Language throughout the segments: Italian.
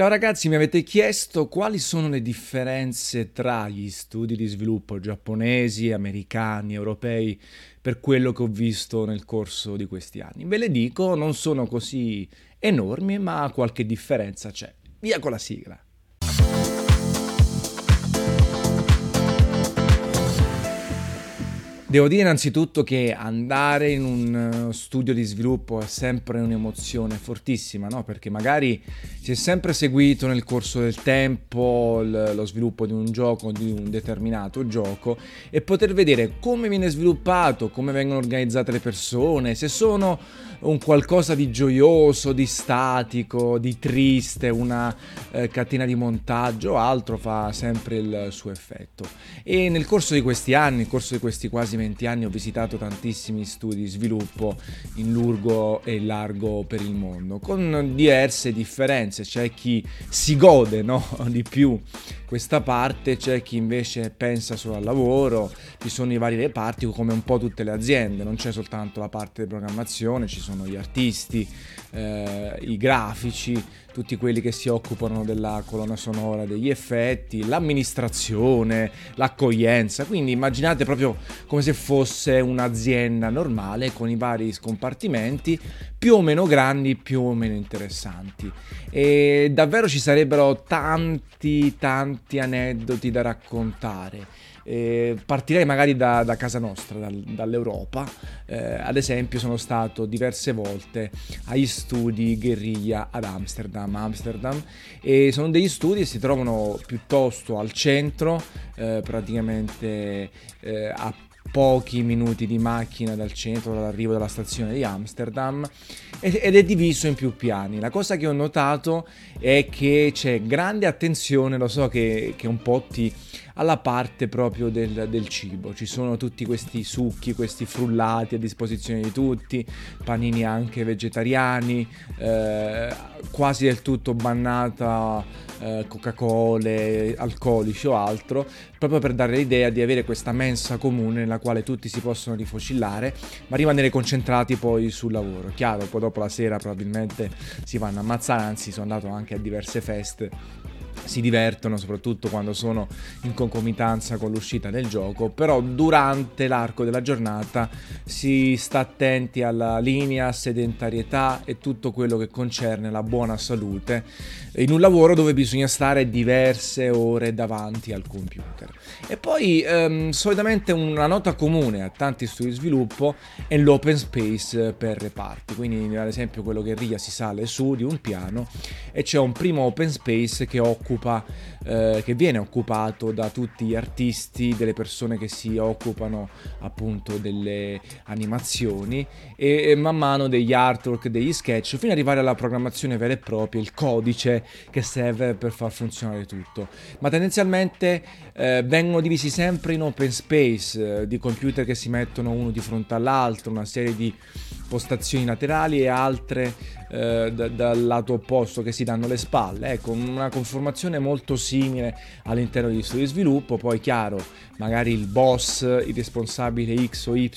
Ciao ragazzi, mi avete chiesto quali sono le differenze tra gli studi di sviluppo giapponesi, americani, europei, per quello che ho visto nel corso di questi anni. Ve le dico, non sono così enormi, ma qualche differenza c'è. Via con la sigla. Devo dire innanzitutto che andare in un eh, studio di sviluppo è sempre un'emozione fortissima, no? perché magari si è sempre seguito nel corso del tempo lo sviluppo di un gioco, di un determinato gioco e poter vedere come viene sviluppato, come vengono organizzate le persone, se sono un qualcosa di gioioso, di statico, di triste, una eh, catena di montaggio o altro fa sempre il suo effetto. E nel corso di questi anni, nel corso di questi quasi 20 anni, ho visitato tantissimi studi di sviluppo in lungo e largo per il mondo, con diverse differenze. C'è chi si gode no? di più questa parte, c'è chi invece pensa solo al lavoro, ci sono i vari reparti come un po' tutte le aziende, non c'è soltanto la parte di programmazione, ci sono gli artisti, eh, i grafici, tutti quelli che si occupano della colonna sonora, degli effetti, l'amministrazione, l'accoglienza, quindi immaginate proprio come se fosse un'azienda normale con i vari scompartimenti più o meno grandi, più o meno interessanti. E davvero ci sarebbero tanti, tanti aneddoti da raccontare. Eh, partirei magari da, da casa nostra, dal, dall'Europa. Eh, ad esempio, sono stato diverse volte agli studi guerriglia ad Amsterdam, Amsterdam e sono degli studi che si trovano piuttosto al centro, eh, praticamente eh, a pochi minuti di macchina dal centro, dall'arrivo della stazione di Amsterdam ed è diviso in più piani. La cosa che ho notato è che c'è grande attenzione, lo so che, che un po' ti alla parte proprio del, del, cibo. Ci sono tutti questi succhi, questi frullati a disposizione di tutti, panini anche vegetariani, eh, quasi del tutto bannata eh, Coca-Cola, alcolici o altro, proprio per dare l'idea di avere questa mensa comune nella quale tutti si possono rifocillare, ma rimanere concentrati poi sul lavoro. Chiaro, poi dopo la sera probabilmente si vanno a ammazzare, anzi sono andato anche a diverse feste si divertono soprattutto quando sono in concomitanza con l'uscita del gioco, però durante l'arco della giornata si sta attenti alla linea, sedentarietà e tutto quello che concerne la buona salute in un lavoro dove bisogna stare diverse ore davanti al computer. E poi ehm, solitamente una nota comune a tanti studi di sviluppo è l'open space per reparti, quindi ad esempio quello che RIA si sale su di un piano e c'è un primo open space che occupa eh, che viene occupato da tutti gli artisti, delle persone che si occupano appunto delle animazioni e, e man mano degli artwork, degli sketch, fino ad arrivare alla programmazione vera e propria, il codice che serve per far funzionare tutto. Ma tendenzialmente eh, vengono divisi sempre in open space, eh, di computer che si mettono uno di fronte all'altro, una serie di postazioni laterali e altre eh, d- dal lato opposto che si danno le spalle. Ecco, una conformazione molto simile all'interno degli studi di sviluppo, poi chiaro, magari il boss, il responsabile X o Y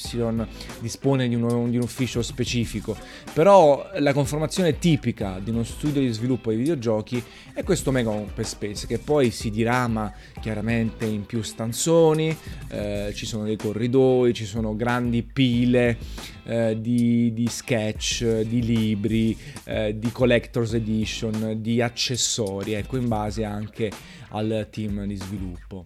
dispone di, uno, di un ufficio specifico, però la conformazione tipica di uno studio di sviluppo di videogiochi è questo mega open space che poi si dirama chiaramente in più stanzoni, eh, ci sono dei corridoi, ci sono grandi pile eh, di, di, sketch, di libri, eh, di collector's edition, di accessori, ecco, in base anche al team di sviluppo.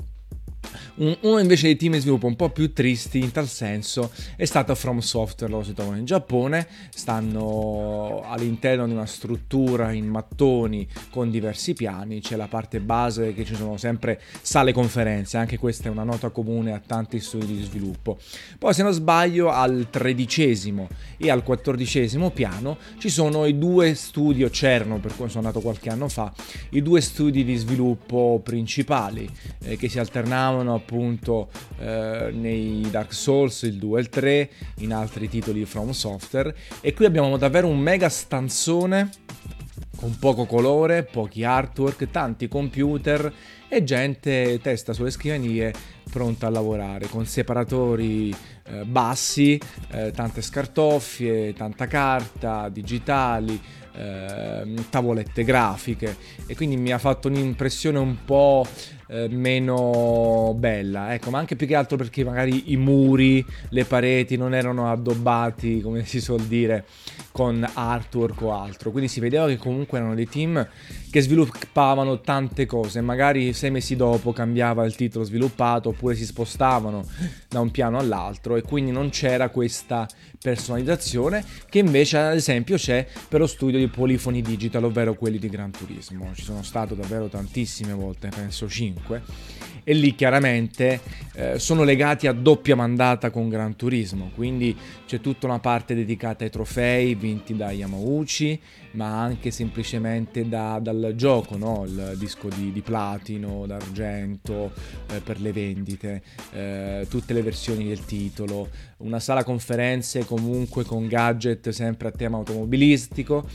Uno invece dei team di sviluppo un po' più tristi in tal senso è stato From Software, loro si trovano in Giappone, stanno all'interno di una struttura in mattoni con diversi piani, c'è la parte base che ci sono sempre sale conferenze, anche questa è una nota comune a tanti studi di sviluppo. Poi se non sbaglio al tredicesimo e al quattordicesimo piano ci sono i due studio Cerno, per cui sono andato qualche anno fa, i due studi di sviluppo principali eh, che si alternavano appunto eh, nei Dark Souls il 2 e il 3, in altri titoli From Software. E qui abbiamo davvero un mega stanzone con poco colore, pochi artwork, tanti computer e gente testa sulle scrivanie pronta a lavorare con separatori eh, bassi, eh, tante scartoffie, tanta carta, digitali, eh, tavolette grafiche. E quindi mi ha fatto un'impressione un po' eh, meno bella, ecco, ma anche più che altro perché magari i muri, le pareti non erano addobbati, come si suol dire, con artwork o altro, quindi si vedeva che comunque erano dei team che sviluppavano tante cose, magari sei mesi dopo cambiava il titolo sviluppato oppure si spostavano da un piano all'altro e quindi non c'era questa personalizzazione che invece ad esempio c'è per lo studio di Polifoni Digital, ovvero quelli di Gran Turismo. Ci sono stato davvero tantissime volte, penso 5, ovunque e lì chiaramente eh, sono legati a doppia mandata con Gran Turismo, quindi c'è tutta una parte dedicata ai trofei vinti da Yamauchi, ma anche semplicemente da, dal gioco, no? il disco di, di platino, d'argento eh, per le vendite, eh, tutte le versioni del titolo, una sala conferenze comunque con gadget sempre a tema automobilistico,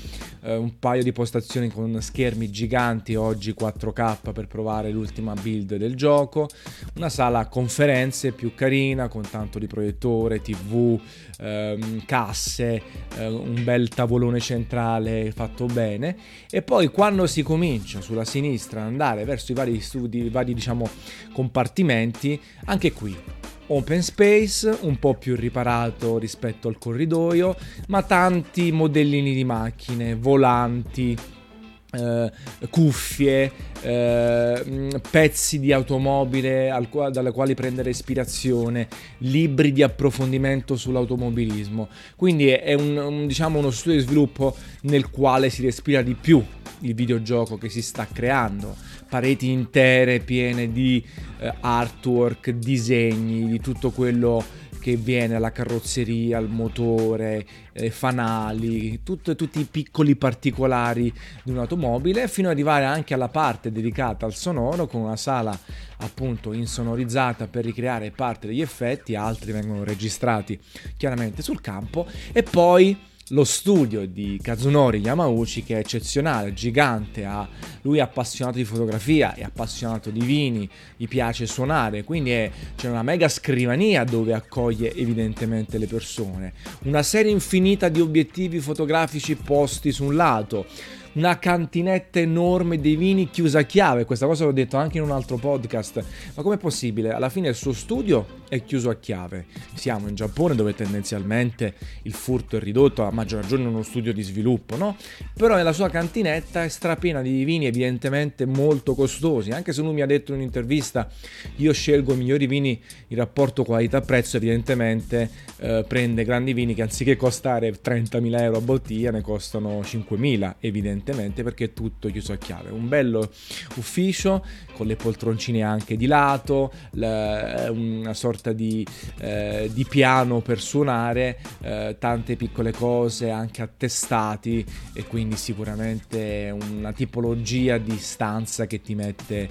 eh, un paio di postazioni con schermi giganti oggi 4K per provare l'ultima build del gioco, una sala conferenze più carina con tanto di proiettore, tv, ehm, casse, eh, un bel tavolone centrale fatto bene. E poi quando si comincia sulla sinistra ad andare verso i vari studi, i vari diciamo compartimenti, anche qui open space, un po' più riparato rispetto al corridoio, ma tanti modellini di macchine, volanti, eh, cuffie, eh, pezzi di automobile al, dalle quali prendere ispirazione, libri di approfondimento sull'automobilismo. Quindi è un, un, diciamo uno studio di sviluppo nel quale si respira di più il videogioco che si sta creando, pareti intere piene di eh, artwork, disegni, di tutto quello che viene alla carrozzeria, al motore, eh, fanali, tutto, tutti i piccoli particolari di un'automobile, fino ad arrivare anche alla parte dedicata al sonoro con una sala appunto insonorizzata per ricreare parte degli effetti, altri vengono registrati chiaramente sul campo e poi lo studio di Kazunori Yamauchi che è eccezionale, gigante, ha, lui è appassionato di fotografia, è appassionato di vini, gli piace suonare, quindi è, c'è una mega scrivania dove accoglie evidentemente le persone, una serie infinita di obiettivi fotografici posti su un lato, una cantinetta enorme dei vini chiusa a chiave. Questa cosa l'ho detto anche in un altro podcast. Ma com'è possibile? Alla fine il suo studio è chiuso a chiave. Siamo in Giappone dove tendenzialmente il furto è ridotto, a maggior ragione uno studio di sviluppo, no? Però nella sua cantinetta è strapiena di vini evidentemente molto costosi. Anche se lui mi ha detto in un'intervista io scelgo i migliori vini in rapporto qualità-prezzo, evidentemente eh, prende grandi vini che anziché costare 30.000 euro a bottiglia ne costano 5.000 evidentemente evidentemente perché è tutto chiuso a chiave. Un bello ufficio con le poltroncine anche di lato, la, una sorta di, eh, di, piano per suonare, eh, tante piccole cose anche attestati e quindi sicuramente una tipologia di stanza che ti mette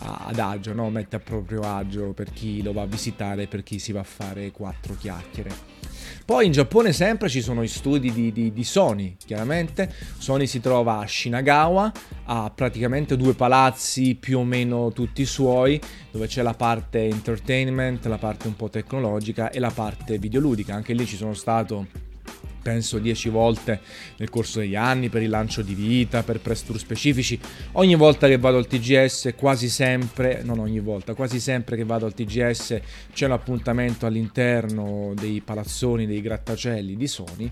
ad agio, no? mette a proprio agio per chi lo va a visitare, per chi si va a fare quattro chiacchiere. Poi in Giappone sempre ci sono i studi di, di, di, Sony, chiaramente. Sony si trova a Shinagawa, ha praticamente due palazzi più o meno tutti suoi, dove c'è la parte entertainment, la parte un po' tecnologica e la parte videoludica. Anche lì ci sono stato penso 10 volte nel corso degli anni per il lancio di vita, per press tour specifici. Ogni volta che vado al TGS, quasi sempre, non ogni volta, quasi sempre che vado al TGS c'è un appuntamento all'interno dei palazzoni, dei grattacieli di Sony.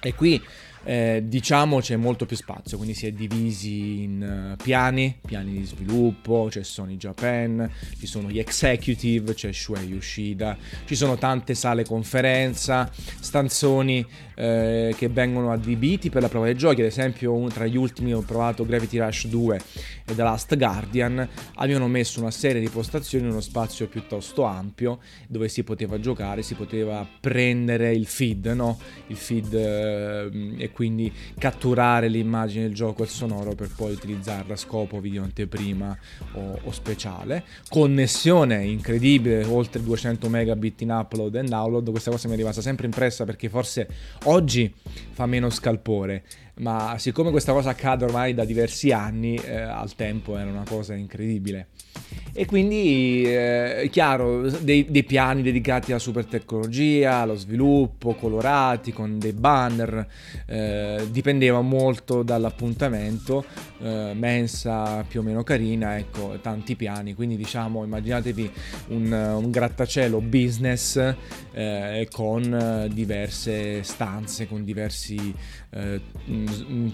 E qui eh, diciamo c'è molto più spazio, quindi si è divisi in uh, piani, piani di sviluppo, c'è Sony Japan, ci sono gli executive, c'è Shuei Yoshida, ci sono tante sale conferenza, stanzoni eh, che vengono adibiti per la prova dei giochi, ad esempio un, tra gli ultimi ho provato Gravity Rush 2 e The Last Guardian, avevano messo una serie di postazioni in uno spazio piuttosto ampio dove si poteva giocare, si poteva prendere il feed, no? il feed eh, quindi catturare l'immagine del gioco e il sonoro per poi utilizzarla a scopo video anteprima o, o speciale. Connessione incredibile, oltre 200 megabit in upload e download, questa cosa mi è rimasta sempre impressa perché forse oggi fa meno scalpore ma siccome questa cosa accade ormai da diversi anni, eh, al tempo era una cosa incredibile. E quindi, eh, chiaro, dei, dei, piani dedicati alla super tecnologia, allo sviluppo, colorati, con dei banner, eh, dipendeva molto dall'appuntamento, eh, mensa più o meno carina, ecco, tanti piani, quindi diciamo, immaginatevi un, un grattacielo business eh, con diverse stanze, con diversi eh,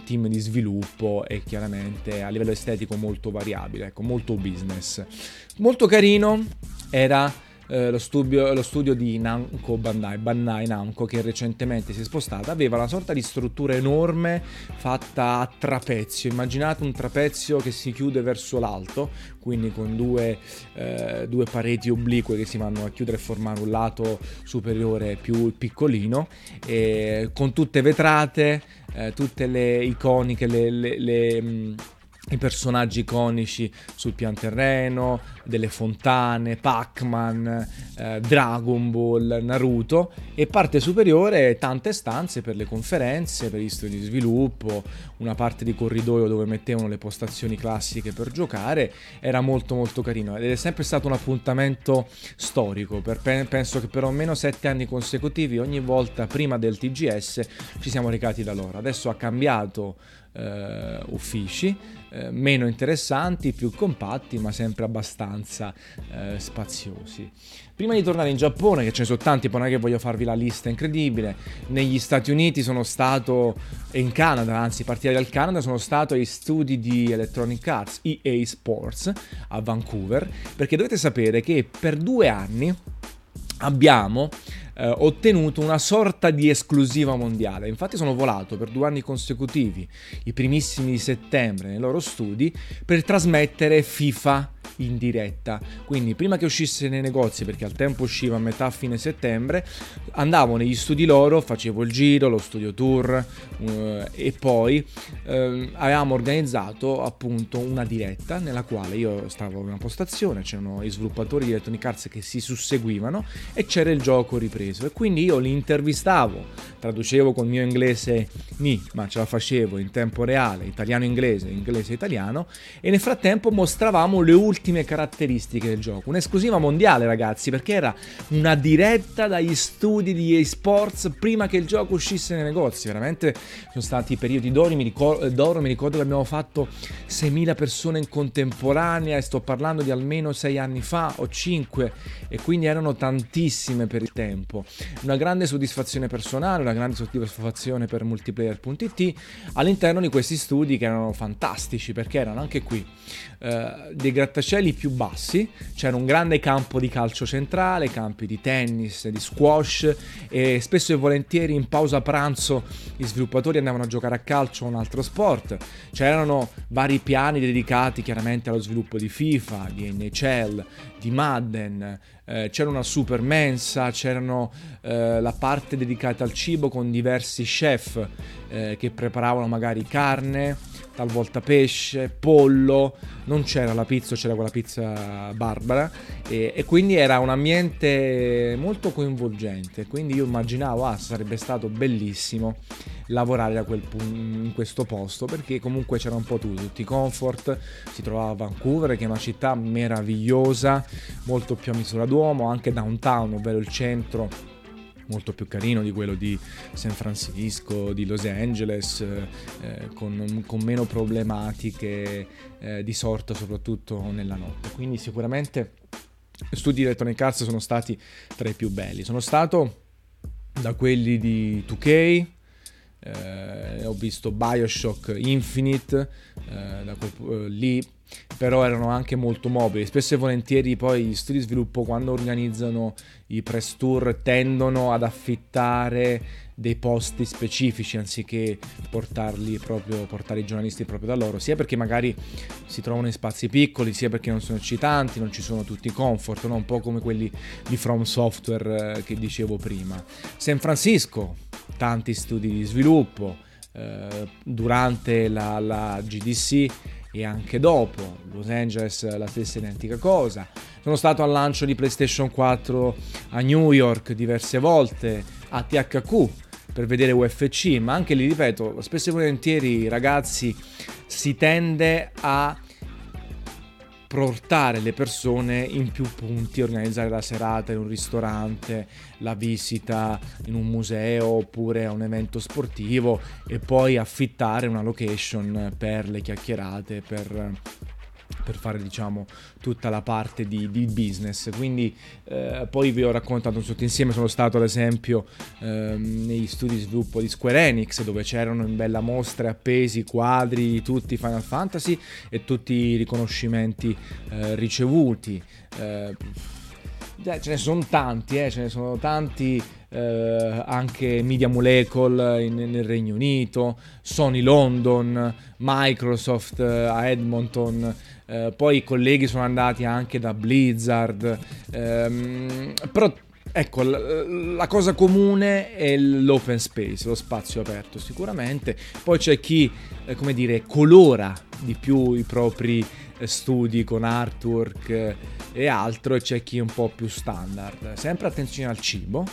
team di sviluppo e chiaramente a livello estetico molto variabile, ecco, molto business. Molto carino era eh, lo, studio, lo, studio, di Namco Bandai, Bandai Namco che recentemente si è spostata, aveva una sorta di struttura enorme fatta a trapezio. Immaginate un trapezio che si chiude verso l'alto, quindi con due, eh, due pareti oblique che si vanno a chiudere e formare un lato superiore più piccolino, con tutte vetrate, eh, tutte le iconiche, le, le, le i personaggi iconici sul pian terreno, delle fontane, Pac-Man, eh, Dragon Ball, Naruto e parte superiore tante stanze per le conferenze, per gli studi di sviluppo, una parte di corridoio dove mettevano le postazioni classiche per giocare, era molto molto carino. Ed è sempre stato un appuntamento storico, per, penso che per almeno sette anni consecutivi ogni volta prima del TGS ci siamo recati da loro, adesso ha cambiato eh, uffici, eh, meno interessanti, più compatti, ma sempre abbastanza eh, spaziosi. Prima di tornare in Giappone, che ce ne sono tanti, poi non è che voglio farvi la lista incredibile, negli Stati Uniti sono stato, e in Canada, anzi partire dal Canada, sono stato ai studi di Electronic Arts, EA Sports, a Vancouver, perché dovete sapere che per due anni abbiamo eh, ottenuto una sorta di esclusiva mondiale. Infatti sono volato per due anni consecutivi, i primissimi di settembre, nei loro studi, per trasmettere FIFA in diretta. Quindi prima che uscisse nei negozi, perché al tempo usciva a metà fine settembre, andavo negli studi loro, facevo il giro, lo studio tour eh, e poi eh, avevamo organizzato appunto una diretta nella quale io stavo in una postazione, c'erano i sviluppatori di Electronic Arts che si susseguivano e c'era il gioco ripreso e quindi io li intervistavo, traducevo col mio inglese ni, ma ce la facevo in tempo reale, italiano-inglese, inglese-italiano e nel frattempo mostravamo le ultime caratteristiche del gioco. Un'esclusiva mondiale, ragazzi, perché era una diretta dagli studi di eSports prima che il gioco uscisse nei negozi. Veramente sono stati periodi d'oro. Mi ricordo, d'oro, mi ricordo che abbiamo fatto 6.000 persone in contemporanea e sto parlando di almeno 6 anni fa o 5 e quindi erano tantissime per il tempo. Una grande soddisfazione personale, una grande soddisfazione per multiplayer.it all'interno di questi studi che erano fantastici perché erano anche qui eh, dei grattacieli più bassi, c'era un grande campo di calcio centrale, campi di tennis, di squash e spesso e volentieri in pausa pranzo gli sviluppatori andavano a giocare a calcio o un altro sport. C'erano vari piani dedicati chiaramente allo sviluppo di FIFA, di NHL, di Madden, eh, c'era una super mensa, c'erano eh, la parte dedicata al cibo con diversi chef eh, che preparavano magari carne, talvolta pesce, pollo, non c'era la pizza, c'era quella pizza barbara e, e, quindi era un ambiente molto coinvolgente, quindi io immaginavo ah, sarebbe stato bellissimo lavorare quel in questo posto perché comunque c'era un po' tutto, tutti i comfort, si trovava a Vancouver che è una città meravigliosa, molto più a misura d'uomo, anche downtown, ovvero il centro molto più carino di quello di San Francisco, di Los Angeles, eh, con, con, meno problematiche eh, di sorta soprattutto nella notte. Quindi sicuramente studi di Electronic Arts sono stati tra i più belli. Sono stato da quelli di 2K, eh, ho visto Bioshock Infinite, eh, quel, eh, lì però erano anche molto mobili. Spesso e volentieri poi gli studi di sviluppo quando organizzano i press tour tendono ad affittare dei posti specifici anziché portarli proprio, portare i giornalisti proprio da loro, sia perché magari si trovano in spazi piccoli, sia perché non sono eccitanti, non ci sono tutti i comfort, no? un po' come quelli di From Software eh, che dicevo prima. San Francisco, tanti studi di sviluppo, eh, durante la, la GDC e anche dopo. Los Angeles la stessa identica cosa. Sono stato al lancio di PlayStation 4 a New York diverse volte, a THQ per vedere UFC, ma anche lì ripeto, spesso e volentieri ragazzi si tende a portare le persone in più punti, organizzare la serata in un ristorante, la visita in un museo oppure a un evento sportivo e poi affittare una location per le chiacchierate, per per fare diciamo tutta la parte di, di business. Quindi eh, poi vi ho raccontato un sottoinsieme. Sono stato ad esempio ehm, negli studi di sviluppo di Square Enix dove c'erano in bella mostra appesi quadri di tutti Final Fantasy e tutti i riconoscimenti eh, ricevuti. Eh, ce ne sono tanti eh, ce ne sono tanti eh, anche Media Molecule in, nel Regno Unito, Sony London, Microsoft eh, a Edmonton, eh, poi i colleghi sono andati anche da Blizzard, ehm, però Ecco, la, cosa comune è l'open space, lo spazio aperto sicuramente. Poi c'è chi, eh, come dire, colora di più i propri eh, studi con artwork e altro e c'è chi è un po' più standard. Sempre attenzione al cibo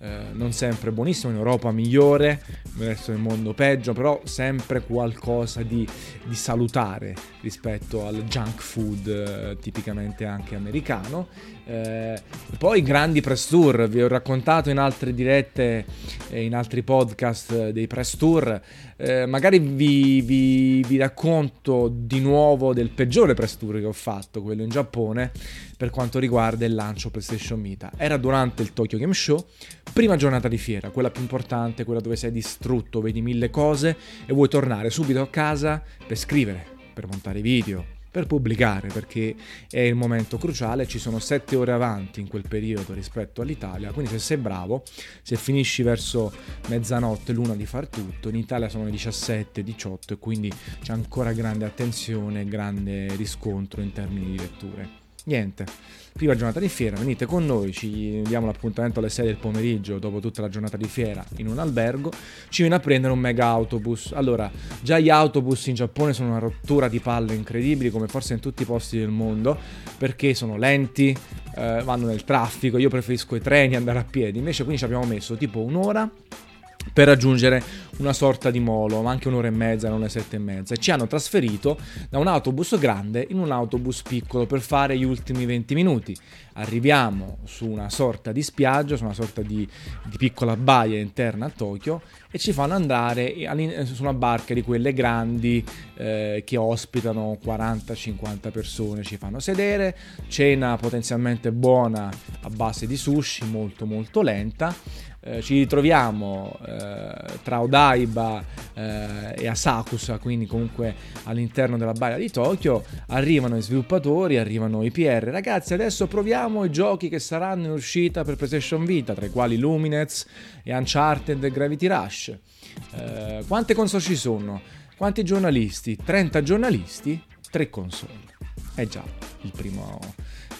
eh, non sempre buonissimo, in Europa migliore, nel resto del mondo peggio, però sempre qualcosa di, di salutare rispetto al junk food eh, tipicamente anche americano. Eh, poi grandi press tour, vi ho raccontato in altre dirette e in altri podcast dei press tour, eh, magari vi, vi, vi racconto di nuovo del peggiore press tour che ho fatto, quello in Giappone, per quanto riguarda il lancio PlayStation Vita. Era durante il Tokyo Game Show, prima giornata di fiera, quella più importante, quella dove sei distrutto, vedi mille cose e vuoi tornare subito a casa per scrivere, per montare video, per pubblicare perché è il momento cruciale, ci sono 7 ore avanti in quel periodo rispetto all'Italia, quindi se sei bravo, se finisci verso mezzanotte, l'una di far tutto, in Italia sono le 17, 18 e quindi c'è ancora grande attenzione, grande riscontro in termini di letture niente. Prima giornata di fiera, venite con noi, ci diamo l'appuntamento alle 6 del pomeriggio dopo tutta la giornata di fiera in un albergo, ci viene a prendere un mega autobus. Allora, già gli autobus in Giappone sono una rottura di palle incredibili, come forse in tutti i posti del mondo, perché sono lenti, eh, vanno nel traffico, io preferisco i treni andare a piedi, invece qui ci abbiamo messo tipo un'ora per raggiungere una sorta di molo, ma anche un'ora e mezza, non le sette e mezza, e ci hanno trasferito da un autobus grande in un autobus piccolo per fare gli ultimi 20 minuti. Arriviamo su una sorta di spiaggia, su una sorta di, di piccola baia interna a Tokyo e ci fanno andare su una barca di quelle grandi eh, che ospitano 40-50 persone, ci fanno sedere, cena potenzialmente buona a base di sushi, molto molto lenta eh, ci ritroviamo eh, tra Odaiba eh, e Asakusa, quindi comunque all'interno della baia di Tokyo, arrivano i sviluppatori, arrivano i PR. Ragazzi, adesso proviamo i giochi che saranno in uscita per PlayStation Vita, tra i quali Luminez e Uncharted e Gravity Rush. Eh, quante console ci sono? Quanti giornalisti? 30 giornalisti, 3 console. È già il primo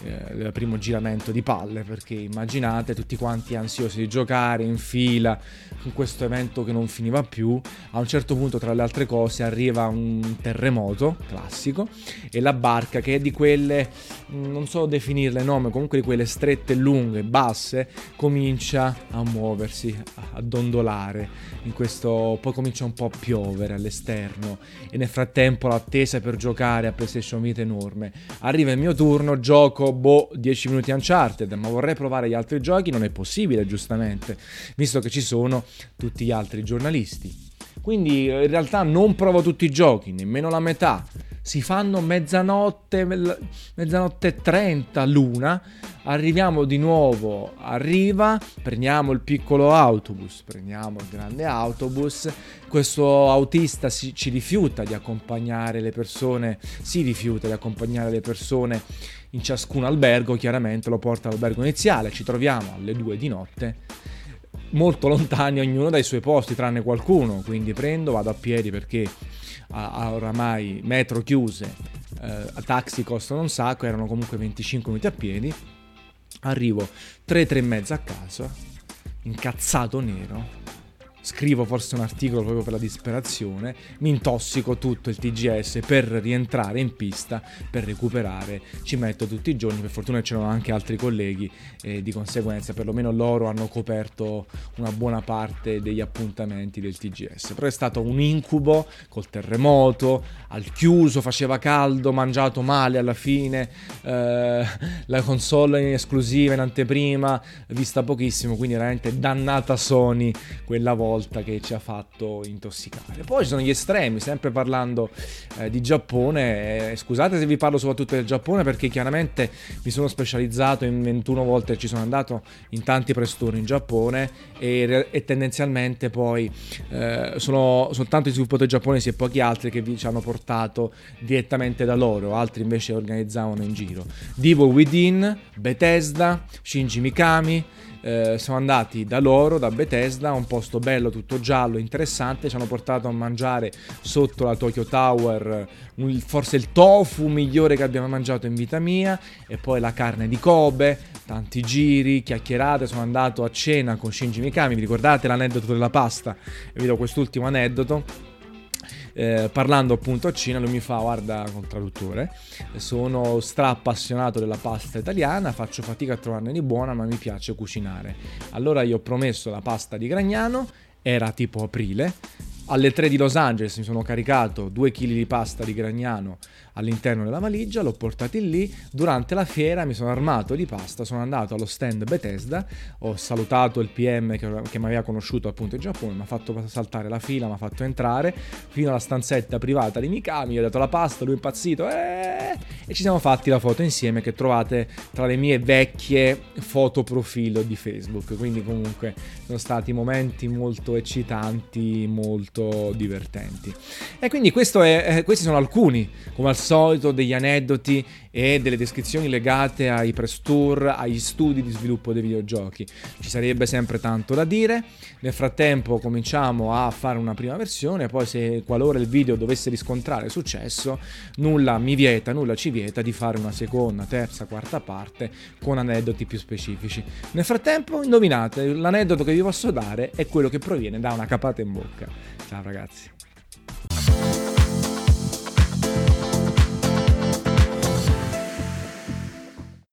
eh, il primo giramento di palle perché immaginate tutti quanti ansiosi di giocare in fila con questo evento che non finiva più. A un certo punto tra le altre cose arriva un terremoto classico e la barca che è di quelle non so definirle nome comunque di quelle strette lunghe basse comincia a muoversi a dondolare. In questo poi comincia un po' a piovere all'esterno e nel frattempo l'attesa per giocare a PlayStation Vita enorme. Arriva il mio turno gioco boh 10 minuti Uncharted, ma vorrei provare gli altri giochi, non è possibile giustamente, visto che ci sono tutti gli altri giornalisti. Quindi in realtà non provo tutti i giochi, nemmeno la metà si fanno mezzanotte, mezzanotte 30, l'una, arriviamo di nuovo a Riva, prendiamo il piccolo autobus, prendiamo il grande autobus, questo autista si, ci rifiuta di accompagnare le persone, si rifiuta di accompagnare le persone in ciascun albergo, chiaramente lo porta all'albergo iniziale, ci troviamo alle 2 di notte molto lontani ognuno dai suoi posti, tranne qualcuno, quindi prendo, vado a piedi perché a, oramai metro chiuse, eh, taxi costano un sacco, erano comunque 25 minuti a piedi, arrivo 3, 3 e mezza a casa, incazzato nero, scrivo forse un articolo proprio per la disperazione, mi intossico tutto il TGS per rientrare in pista, per recuperare, ci metto tutti i giorni, per fortuna c'erano anche altri colleghi e di conseguenza perlomeno loro hanno coperto una buona parte degli appuntamenti del TGS. Però è stato un incubo col terremoto, al chiuso, faceva caldo, mangiato male alla fine, eh, la console in esclusiva, in anteprima, vista pochissimo, quindi veramente dannata Sony quella volta che ci ha fatto intossicare. Poi ci sono gli estremi, sempre parlando eh, di Giappone, eh, scusate se vi parlo soprattutto del Giappone perché chiaramente mi sono specializzato in 21 volte, ci sono andato in tanti press tour in Giappone e, e tendenzialmente poi eh, sono soltanto i sviluppatori giapponesi e pochi altri che vi ci hanno portato direttamente da loro, altri invece organizzavano in giro. Divo Within, Bethesda, Shinji Mikami, eh, siamo andati da loro, da Bethesda, un posto bello, tutto giallo, interessante, ci hanno portato a mangiare sotto la Tokyo Tower un, forse il tofu migliore che abbiamo mangiato in vita mia. E poi la carne di Kobe, tanti giri, chiacchierate, sono andato a cena con Shinji Mikami, vi ricordate l'aneddoto della pasta? E vi do quest'ultimo aneddoto eh, parlando appunto a Cina, lui mi fa, guarda, col traduttore, sono stra appassionato della pasta italiana, faccio fatica a trovarne di buona, ma mi piace cucinare. Allora io ho promesso la pasta di Gragnano, era tipo aprile, alle 3 di Los Angeles mi sono caricato 2 kg di pasta di Gragnano all'interno della valigia, l'ho portati lì, durante la fiera mi sono armato di pasta, sono andato allo stand Bethesda, ho salutato il PM che, che mi aveva conosciuto appunto in Giappone, mi ha fatto saltare la fila, mi ha fatto entrare fino alla stanzetta privata di Mikami, gli ho dato la pasta, lui è impazzito eh! e ci siamo fatti la foto insieme che trovate tra le mie vecchie foto profilo di Facebook, quindi comunque sono stati momenti molto eccitanti, molto divertenti. E quindi è, eh, questi sono alcuni, come al solito degli aneddoti e delle descrizioni legate ai press tour, agli studi di sviluppo dei videogiochi. Ci sarebbe sempre tanto da dire. Nel frattempo cominciamo a fare una prima versione, poi se qualora il video dovesse riscontrare successo, nulla mi vieta, nulla ci vieta di fare una seconda, terza, quarta parte con aneddoti più specifici. Nel frattempo, indovinate, l'aneddoto che vi posso dare è quello che proviene da una capata in bocca. Ciao ragazzi.